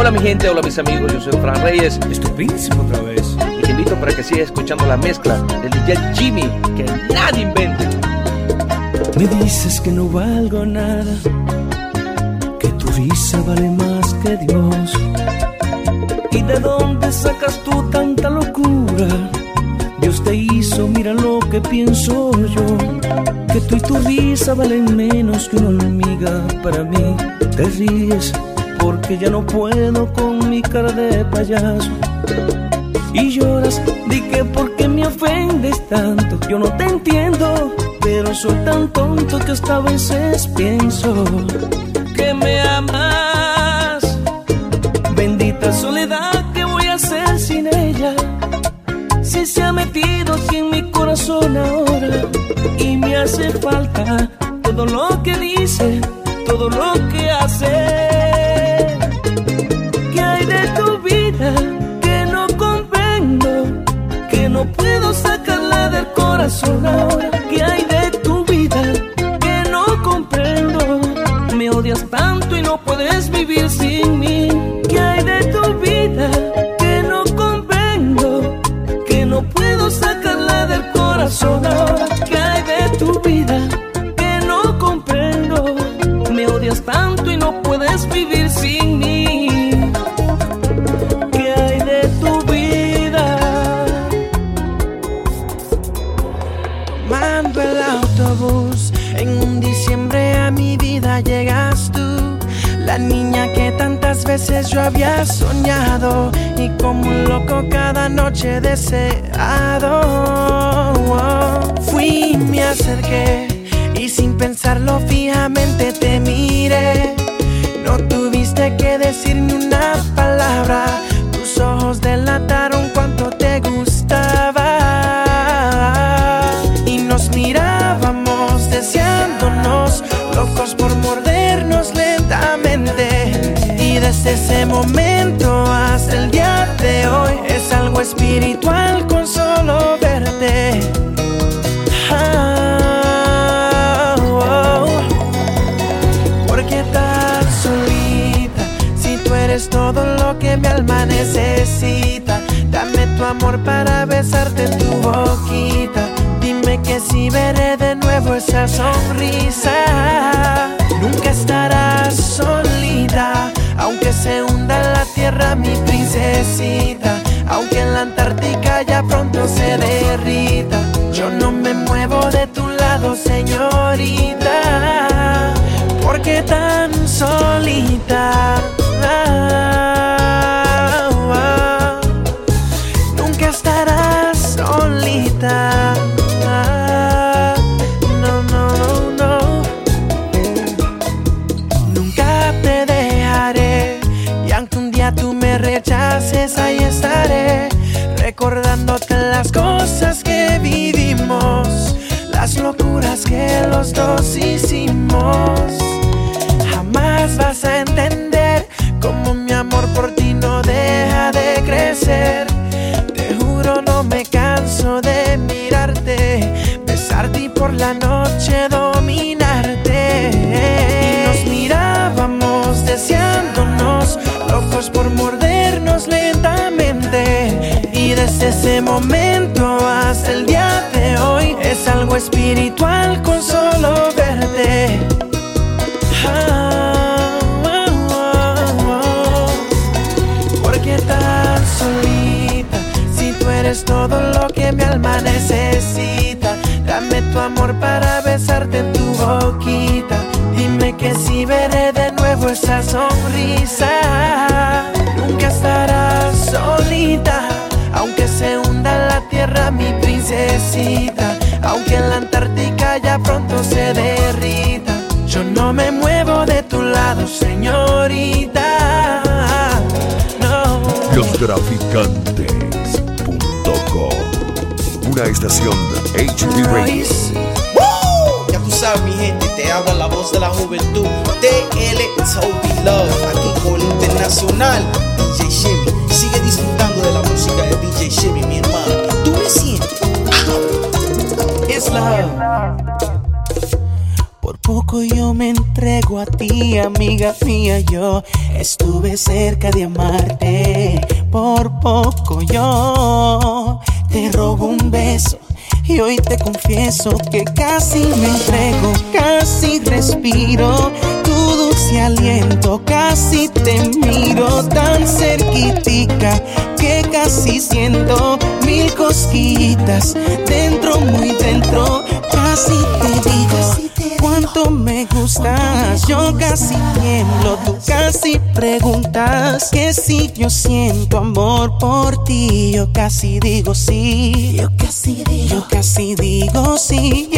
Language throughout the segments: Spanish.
Hola mi gente, hola mis amigos, yo soy Fran Reyes. Es tu príncipe otra vez. Y te invito para que sigas escuchando la mezcla del DJ Jimmy, que nadie invente. Me dices que no valgo nada, que tu risa vale más que Dios. ¿Y de dónde sacas tú tanta locura? Dios te hizo, mira lo que pienso yo. Que tú y tu risa valen menos que una hormiga para mí. Te ríes porque ya no puedo con mi cara de payaso. Y lloras, di que porque me ofendes tanto. Yo no te entiendo, pero soy tan tonto que hasta a veces pienso que me amas. Bendita soledad, ¿qué voy a hacer sin ella? Si se ha metido aquí en mi corazón ahora y me hace falta todo lo que dice, todo lo que hace. Corazón ahora. ¿Qué hay de tu vida que no comprendo? Me odias tanto y no puedes vivir sin mí. ¿Qué hay de tu vida que no comprendo? Que no puedo sacarla del corazón ahora. Mando el autobús, en un diciembre a mi vida llegas tú. La niña que tantas veces yo había soñado y como un loco cada noche he deseado. Fui, me acerqué y sin pensarlo fijamente te miré. No tuviste que decir ni una palabra, tus ojos delataron desde ese momento hasta el día de hoy es algo espiritual con solo verte. Ah, oh. ¿Por qué tan solita? Si tú eres todo lo que mi alma necesita. Dame tu amor para besarte en tu boquita. Dime que si veré de nuevo esa sonrisa. Mi princesita. Aunque en la Antártica ya pronto se derrita. Yo no me muevo de tu lado, señorita. ¿Por qué tan solita? Ah, tu amor para besarte en tu boquita. Dime que si veré de nuevo esa sonrisa. Nunca estarás solita. Aunque se hunda la tierra, mi princesita. Aunque en la Antártica ya pronto se derrita. Yo no me muevo de tu lado, señorita. No. Una estación HB Radio. ¡Woo! Ya tú sabes, mi gente, te habla la voz de la juventud. TL Toby Love, aquí con el internacional DJ Shimmy. Sigue disfrutando de la música de DJ Shimmy, mi hermano. ¿Tú me sientes? Es la Por poco poco yo me entrego a ti, amiga mía. Yo estuve cerca de amarte. Por poco yo te robo un beso. Y hoy te confieso que casi me entrego, casi respiro tu dulce aliento, casi te miro tan cerquitica que casi siento mil cosquillitas dentro, muy dentro, Yo casi tiemblo, tú casi preguntas que si yo siento amor por ti. Yo casi digo sí, yo casi digo, yo casi digo sí.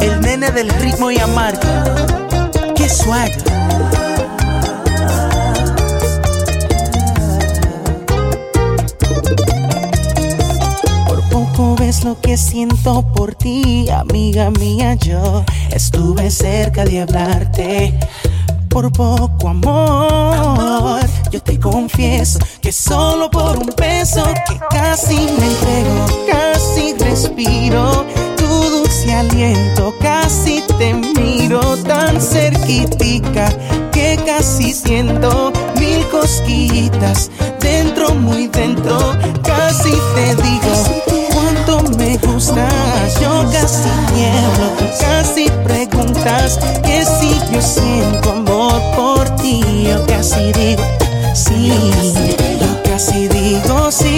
El nene del ritmo y amarga, que swag. Ves lo que siento por ti, amiga mía. Yo estuve cerca de hablarte por poco amor. Yo te confieso que solo por un beso que casi me entrego, casi respiro tu dulce aliento, casi te miro tan cerquitica que casi siento mil cosquillitas dentro, muy dentro, casi te digo gustas. Yo casi nieblo, tú casi preguntas que si yo siento amor por ti. Yo casi digo sí, yo casi digo sí.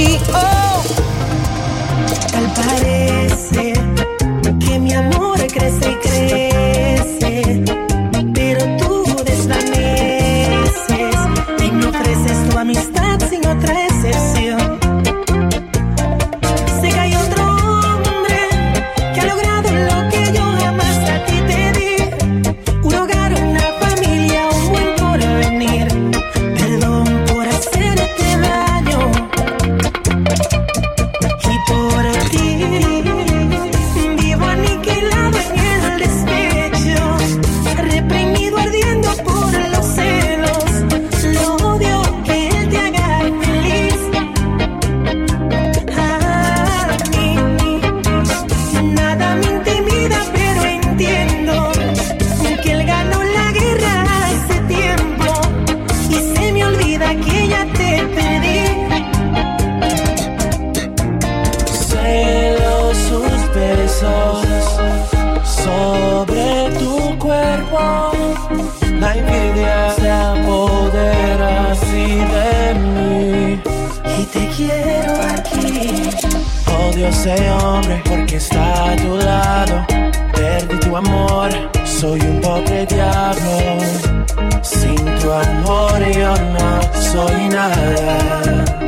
Ese hombre porque está a tu lado. Perdí tu amor, soy un pobre diablo. Sin tu amor yo no soy nada.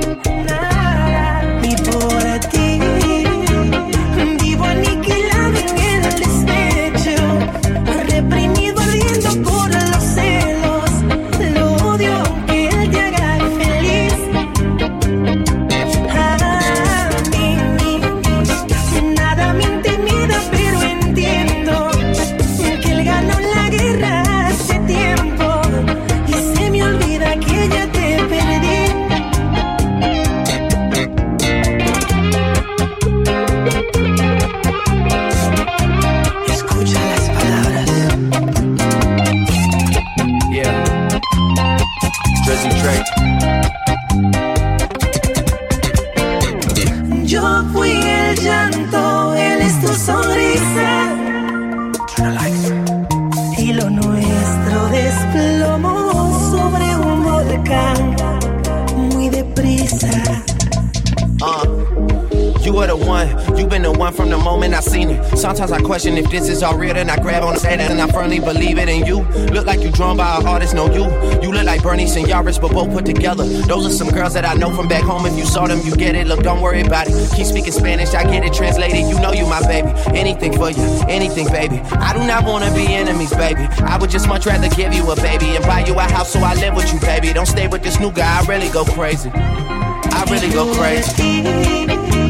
Sometimes I question if this is all real, then I grab on the head and I firmly believe it in you. Look like you drawn by an artist, know you. You look like Bernie and Yaris, but both put together. Those are some girls that I know from back home. If you saw them, you get it. Look, don't worry about it. Keep speaking Spanish, I get it translated. You know you my baby. Anything for you, anything, baby. I do not wanna be enemies, baby. I would just much rather give you a baby and buy you a house so I live with you, baby. Don't stay with this new guy, I really go crazy. I really go crazy.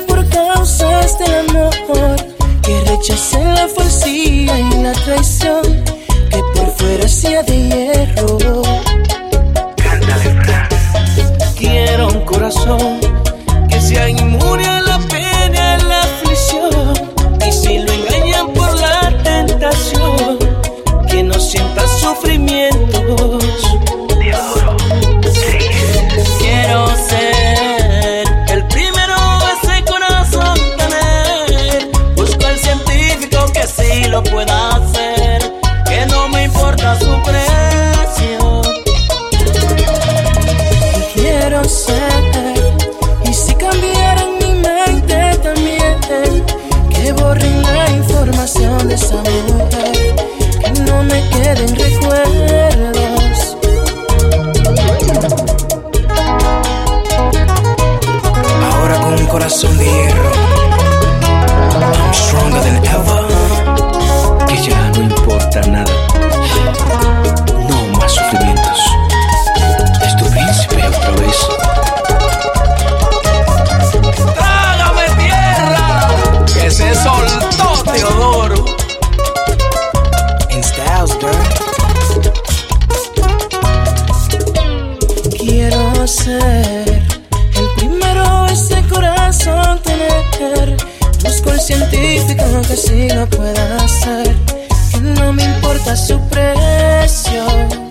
traición que por fuera sea de hierro. Cántale, Fran. Quiero un corazón que sí no pueda hacer, que no me importa su precio.